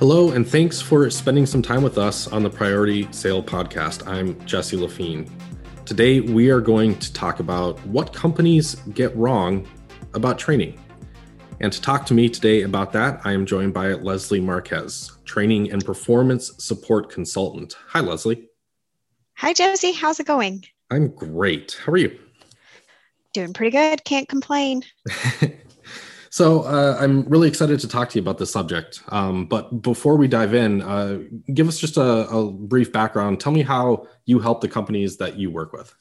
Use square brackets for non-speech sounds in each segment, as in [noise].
Hello, and thanks for spending some time with us on the Priority Sale Podcast. I'm Jesse Lafine. Today, we are going to talk about what companies get wrong about training. And to talk to me today about that, I am joined by Leslie Marquez, Training and Performance Support Consultant. Hi, Leslie. Hi, Jesse. How's it going? I'm great. How are you? Doing pretty good. Can't complain. [laughs] So uh, I'm really excited to talk to you about this subject. Um, but before we dive in, uh, give us just a, a, brief background. Tell me how you help the companies that you work with.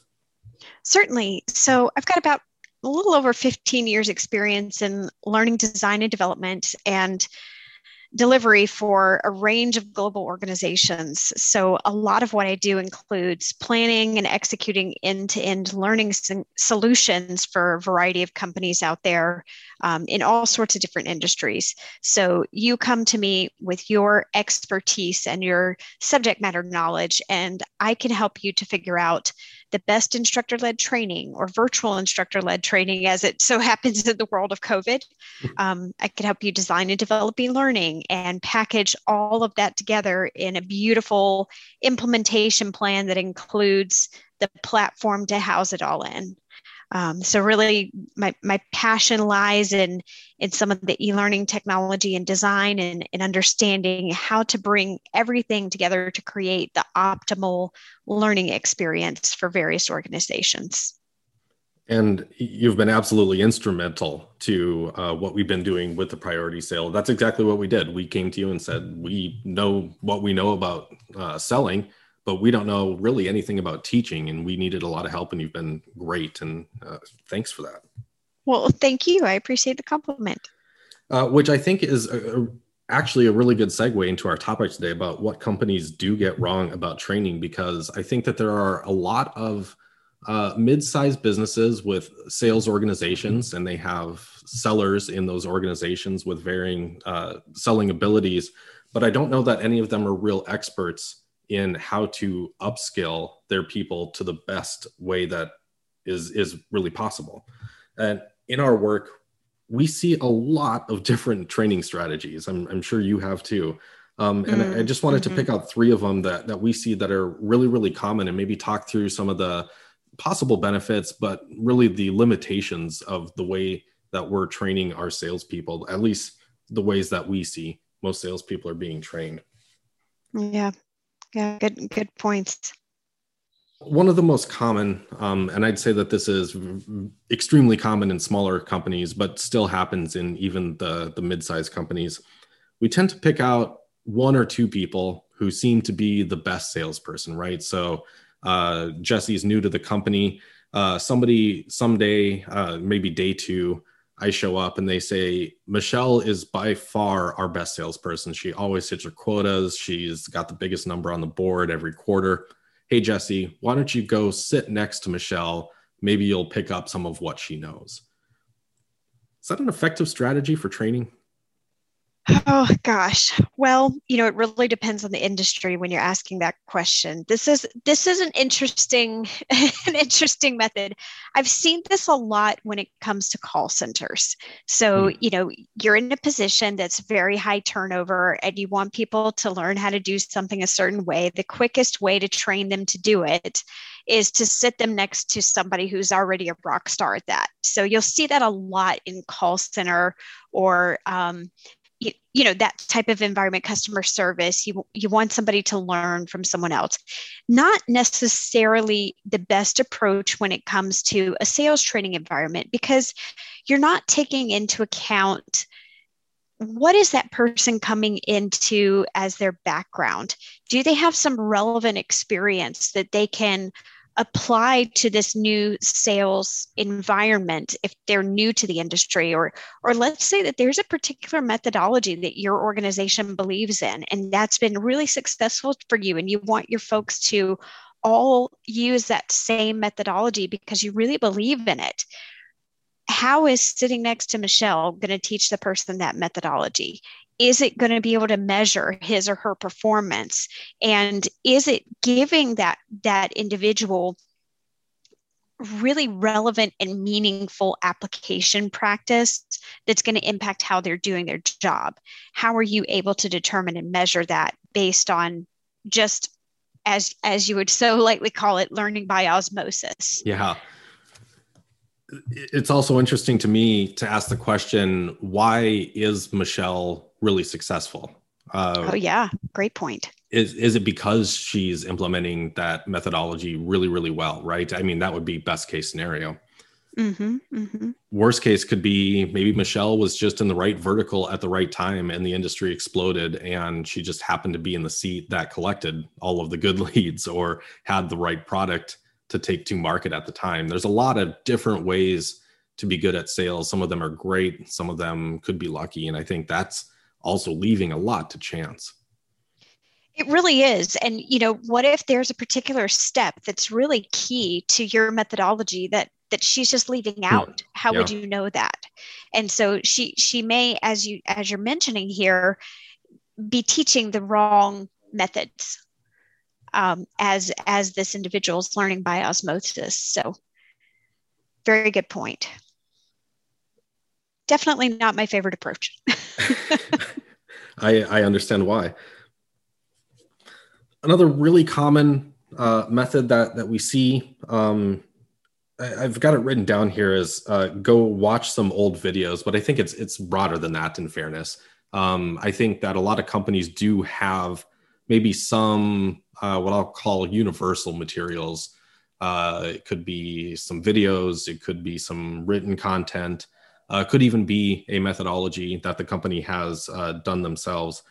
Certainly. So I've got about a little over 15 years experience in learning design and development and delivery for a range of global organizations. So, a lot of what I do includes planning and executing end to end learning solutions for a variety of companies out there um, in all sorts of different industries. So, you come to me with your expertise and your subject matter knowledge, and I can help you to figure out the best instructor led training or virtual instructor led training, as it so [laughs] happens in the world of COVID. Um, I could help you design and develop e learning and package all of that together in a beautiful implementation plan that includes the platform to house it all in. Um, so really, my, my passion lies in in some of the e-learning technology and design and, and understanding how to bring everything together to create the optimal learning experience for various organizations. And you've been absolutely instrumental to uh, what we've been doing with the priority sale. That's exactly what we did. We came to you and said, We know what we know about uh, selling but we don't know really anything about teaching and we needed a lot of help and you've been great and uh, thanks for that. Well thank you. I appreciate the compliment. Uh, which i think is a, a, actually a really good segue into our topic today about what companies do get wrong about training because i think that there are a lot of uh, mid-sized businesses with sales organizations and they have sellers in those organizations with varying uh, selling abilities but i don't know that any of them are real experts in how to upskill their people to the best way that is is really possible. And in our work we see a lot of different training strategies. I'm, I'm sure you have too. Um, and mm, I, I just wanted mm-hmm. to pick out three of them that that we see that are really really common and maybe talk through some of the possible benefits but really the limitations of the way that we're training our salespeople at least the ways that we see most salespeople are being trained. Yeah yeah good good points. One of the most common um, and i'd say that this is extremely common in smaller companies but still happens in even the the mid-sized companies. We tend to pick out one or two people who seem to be the best salesperson right? So uh, jesse's new to the company. Uh, somebody someday uh, maybe day two I show up and they say, Michelle is by far our best salesperson. She always hits her quotas. She's got the biggest number on the board every quarter. Hey, Jesse, why don't you go sit next to Michelle? Maybe you'll pick up some of what she knows. Is that an effective strategy for training? Oh gosh. Well, you know, it really depends on the industry when you're asking that question. This is this is an interesting [laughs] an interesting method. I've seen this a lot when it comes to call centers. So, mm. you know, you're in a position that's very high turnover and you want people to learn how to do something a certain way. The quickest way to train them to do it is to sit them next to somebody who's already a rock star at that. So you'll see that a lot in call center or um, you, you know that type of environment customer service you you want somebody to learn from someone else. Not necessarily the best approach when it comes to a sales training environment because you're not taking into account what is that person coming into as their background? Do they have some relevant experience that they can apply to this new sales environment if they're new to the industry or or let's say that there's a particular methodology that your organization believes in and that's been really successful for you and you want your folks to all use that same methodology because you really believe in it how is sitting next to Michelle going to teach the person that methodology? is it going to be able to measure his or her performance? And is it giving that that individual really relevant and meaningful application practice that's going to impact how they're doing their job? How are you able to determine and measure that based on just as as you would so [laughs] lightly call it learning by osmosis? Yeah it's also interesting to me to ask the question why is michelle really successful? Uh, oh yeah. Great point. Is is it because she's implementing that methodology really really well right? I mean that would be best case scenario. Mm-hmm, mm-hmm. worst case could be maybe michelle was just in the right vertical at the right time and the industry exploded and she just happened to be in the seat that collected all of the good [laughs] leads or had the right product to take to market at the time there's a lot of different ways to be good at sales some of them are great some of them could be lucky and i think that's also leaving a lot to chance it really is. And, you know, what if there's a particular step that's really key to your methodology that that she's just leaving hmm. out? How yeah. would you know that? And so she she may, as you as you're mentioning here, be teaching the wrong methods um, as as this individual is learning by osmosis. So very good point. Definitely not my favorite approach. [laughs] I, I understand why another really common uh, method that that we see um, I, have got it written down here is uh, go watch some old videos but i think it's it's broader than that in fairness um, i think that a lot of companies do have maybe some uh, what i'll call universal materials uh, it could be some videos it could be some written content uh, could even be a methodology that the company has uh, done themselves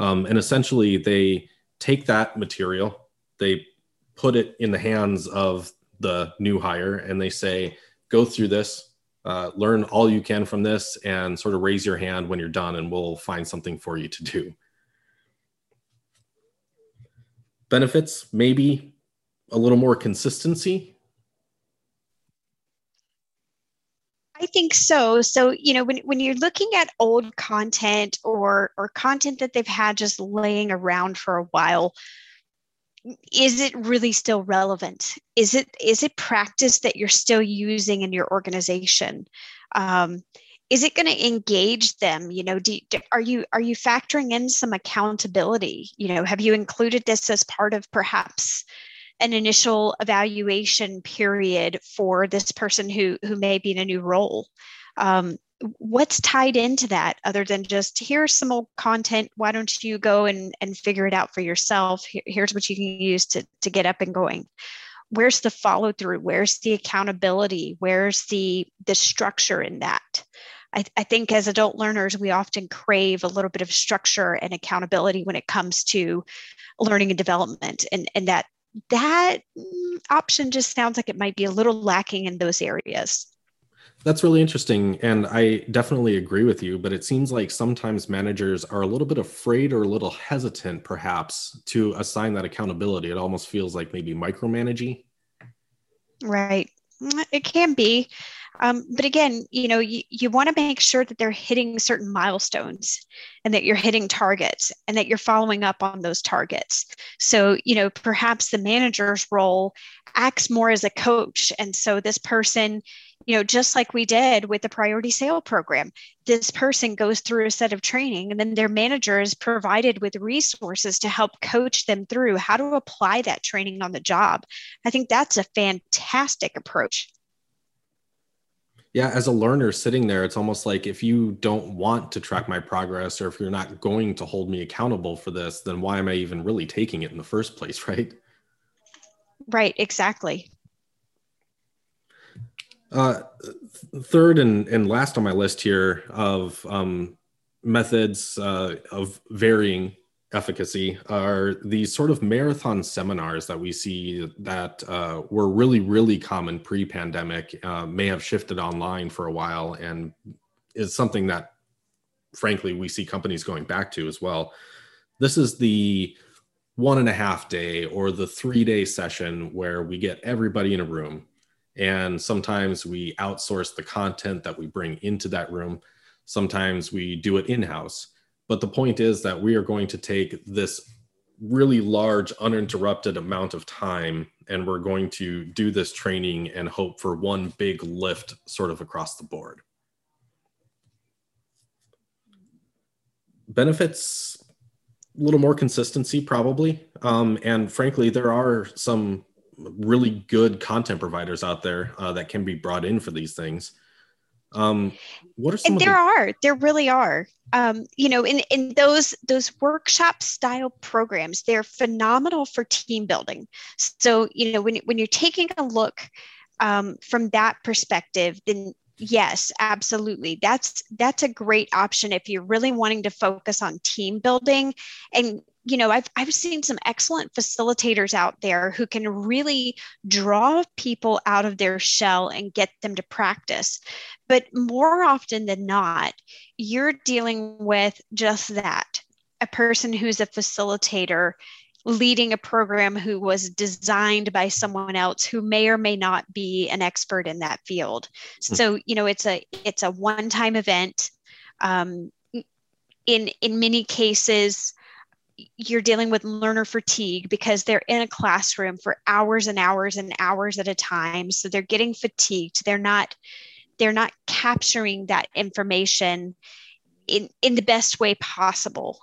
um, and essentially they take that material, they put it in the hands of the new hire, and they say, go through this, uh, learn all you can from this, and sort of raise your hand when you're done, and we'll find something for you to do. Benefits, maybe a little more consistency I think so. So, you know, when, when you're looking at old content or or content that they've had just laying around for a while, is it really still relevant? Is it is it practice that you're still using in your organization? Um, is it going to engage them? You know, do, are you are you factoring in some accountability? You know, have you included this as part of perhaps an initial evaluation period for this person who who may be in a new role? Um, what's tied into that other than just here's some old content. Why don't you go and, and figure it out for yourself? Here's what you can use to, to get up and going. Where's the follow through where's the accountability? Where's the the structure in that I, I, think as adult learners we often crave a little bit of structure and accountability when it comes to learning and development and and that that mm, option just sounds like it might be a little lacking in those areas. That's really interesting. And I definitely agree with you. But it seems like sometimes managers are a little bit afraid or a little hesitant, perhaps, to assign that accountability. It almost feels like maybe micromanaging. Right. Mm, it can be. Um, but again, you know, you, you want to make sure that they're hitting certain milestones and that you're hitting targets and that you're following up on those targets. So, you know, perhaps the manager's role acts more as a coach. And so this person, you know, just like we did with the priority sale program, this person goes through a set of training and then their manager is provided with resources to help coach them through how to apply that training on the job. I think that's a fantastic approach yeah as a learner sitting there it's almost like if you don't want to track my progress or if you're not going to hold me accountable for this then why am i even really taking it in the first place [laughs] right? Right exactly. Uh, third and, and last on my list here of um, methods uh, of varying efficacy are these sort of marathon seminars that we see that uh, were really really common pre-pandemic uh, may have shifted online for a while and is something that frankly we see companies going back to as well. This is the one and a half day or the three day session where we get everybody in a room and sometimes we outsource the content that we bring into that room. Sometimes we do it in-house but the point is that we are going to take this really large uninterrupted amount of time and we're going to do this training and hope for one big lift sort of across the board. Benefits a little more consistency probably. Um, and frankly there are some really good content providers out there uh, that can be brought in for these things um, what are some? And there the- are, there really are. Um, you know, in in those those workshop style programs, they're phenomenal for team building. So you know, when when you're taking a look um, from that perspective, then yes absolutely that's that's a great option if you're really wanting to focus on team building and you know i've i've seen some excellent facilitators out there who can really draw people out of their shell and get them to practice. But more often than not you're dealing with just that a person who's a facilitator leading a program who was designed by someone else who may or may not be an expert in that field. Hmm. so you know it's a it's a one time event. Um, in in many cases you're dealing with learner fatigue because they're in a classroom for hours and hours and hours at a time. So they're getting fatigued. They're not they're not capturing that information in in the best way possible.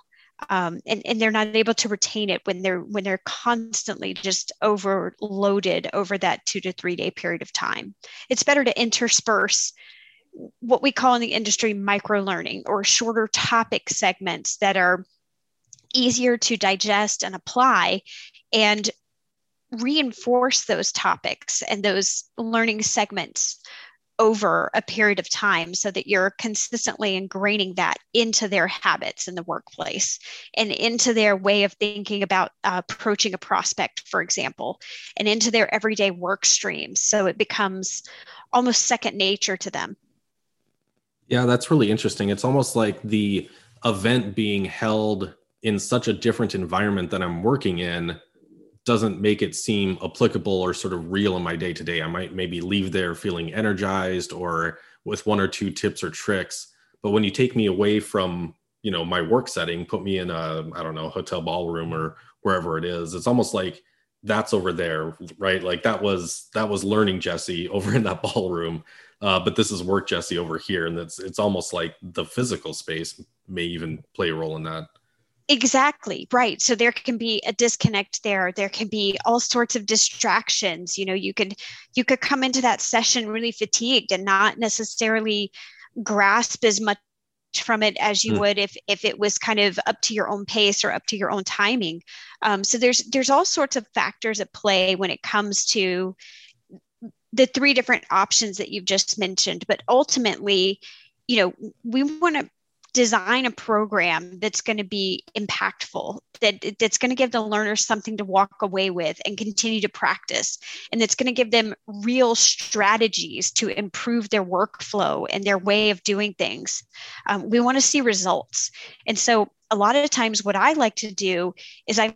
Um, and, and they're not able to retain it when they're when they're constantly just overloaded over that two to three day period of time. It's better to intersperse what we call in the industry micro learning or shorter topic segments that are easier to digest and apply and reinforce those topics and those learning segments over a period of time so that you're consistently ingraining that into their habits in the workplace and into their way of thinking about uh, approaching a prospect, for example, and into their everyday work streams. So it becomes almost second nature to them. Yeah, that's really interesting. It's almost like the event being held in such a different environment that I'm working in doesn't make it seem applicable or sort of real in my day to day. I might maybe leave there feeling energized or with one or two tips or tricks. But when you take me away from, you know, my work setting, put me in a, I don't know, hotel ballroom or wherever it is, it's almost like that's over there, right? Like that was that was learning Jesse [laughs] over in that ballroom. Uh, but this is work Jesse over here. And it's it's almost like the physical space may even play a role in that. Exactly, right. So there can be a disconnect there. There can be all sorts of distractions. You know, you could you could come into that session really fatigued and not necessarily grasp as much from it as you mm. would if if it was kind of up to your own pace or up to your own timing. Um, so there's there's all sorts of factors at play when it comes to the three different options that you've just mentioned. But ultimately, you know, we want to design a program that's going to be impactful that that's going to give the learners something to walk away with and continue to practice and that's going to give them real strategies to improve their workflow and their way of doing things. Um, we want to see results. And so a lot of times what i like to do is i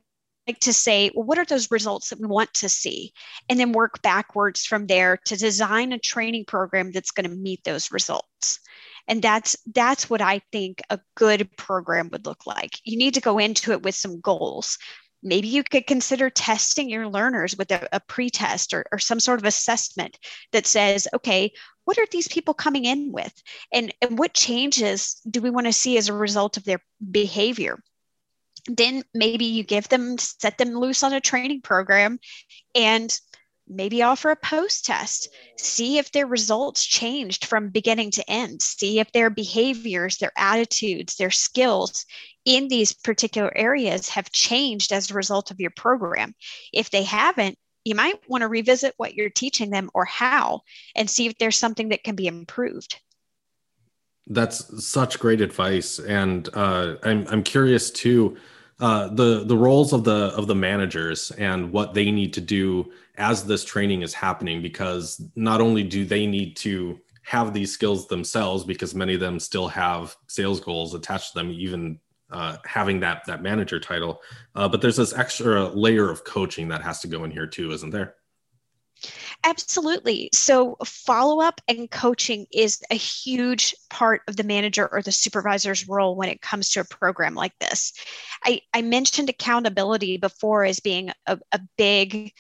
like to say, well, what are those results that we want to see? And then work backwards from there to design a training program that's going to meet those results and that's that's what i think a good program would look like. You need to go into it with some goals. Maybe you could consider testing your learners with a, a pre-test or, or some sort of assessment that says okay what are these people coming in with? And, and what changes do we want to see as a result of their behavior? Then maybe you give them set them loose on a training program and maybe offer a post test see if their results changed from beginning to end see if their behaviors their attitudes their skills in these particular areas have changed as a result of your program. If they haven't you might want to revisit what you're teaching them or how and see if there's something that can be improved. That's such great advice and uh, I'm, I'm curious too uh, the the roles of the of the managers and what they need to do as this training is happening because not only do they need to have these skills themselves because many of them still have sales goals attached to them even uh, having that that manager title uh, but there's this extra layer of coaching that has to go in here too isn't there Absolutely. So, follow up and coaching is a huge part of the manager or the supervisor's role when it comes to a program like this. I, I mentioned accountability before as being a, a big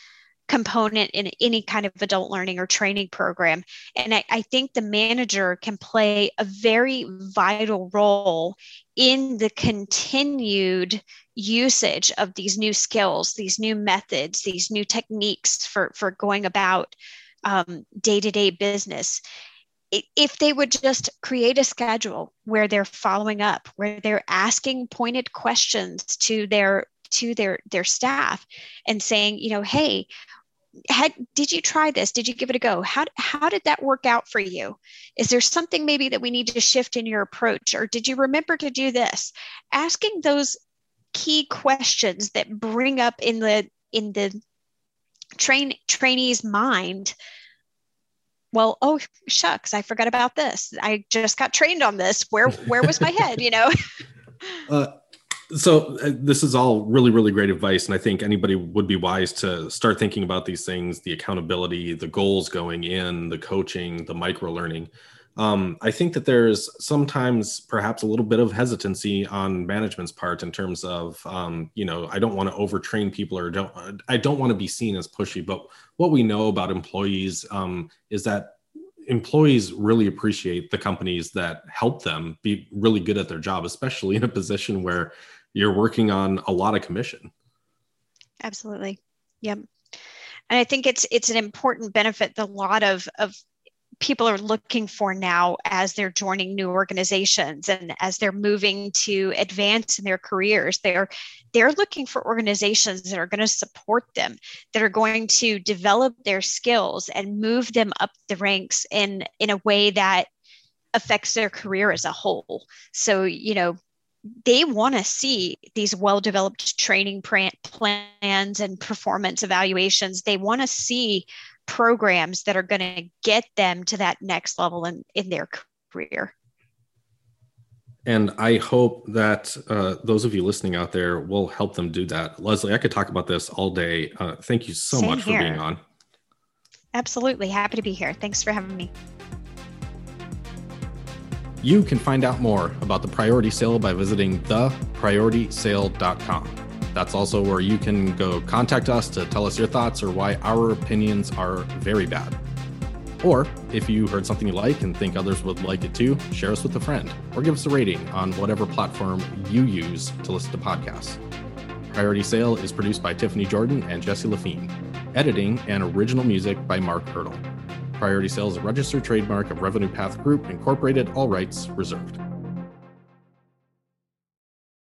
component in any kind of adult learning or training program. And I, I, think the manager can play a very vital role in the continued usage of these new skills, these new methods, these new techniques for, for going about day to day business. If they would just create a schedule where they're following up, where they're asking pointed questions to their to their their staff and saying, you know, hey, had did you try this? Did you give it a go? How, how did that work out for you? Is there something maybe that we need to shift in your approach? Or did you remember to do this? Asking those key questions that bring up in the in the train trainee's mind well oh shucks i forgot about this. I just got trained on this. Where where was my head? You know? [laughs] Uh, so uh, this is all really really great advice and i think anybody would be wise to start thinking about these things the accountability the goals going in the coaching the micro learning. Um, i think that there's sometimes perhaps a little bit of hesitancy on management's part in terms of um, you know i don't want to overtrain people or don't i don't want to be seen as pushy but what we know about employees um, is that employees really appreciate the companies that help them be really good at their job especially in a position where you're working on a lot of commission. Absolutely. Yep. And I think it's it's an important benefit that a lot of of people are looking for now as they're joining new organizations and as they're moving to advance in their careers they're they're looking for organizations that are going to support them that are going to develop their skills and move them up the ranks in in a way that affects their career as a whole so you know they want to see these well developed training plans and performance evaluations. They want to see programs that are going to get them to that next level in, in their career. And I hope that uh, those of you listening out there will help them do that. Leslie, I could talk about this all day. Uh, thank you so Same much here. for being on. Absolutely. Happy to be here. Thanks for having me. You can find out more about the priority sale by visiting theprioritysale.com. That's also where you can go contact us to tell us your thoughts or why our opinions are very bad. Or if you heard something you like and think others would like it too, share us with a friend or give us a rating on whatever platform you use to listen to podcasts. Priority Sale is produced by Tiffany Jordan and Jesse Lafine. Editing and original music by Mark Hurdle. Priority Sales, a registered trademark of Revenue Path Group, Incorporated, all rights reserved.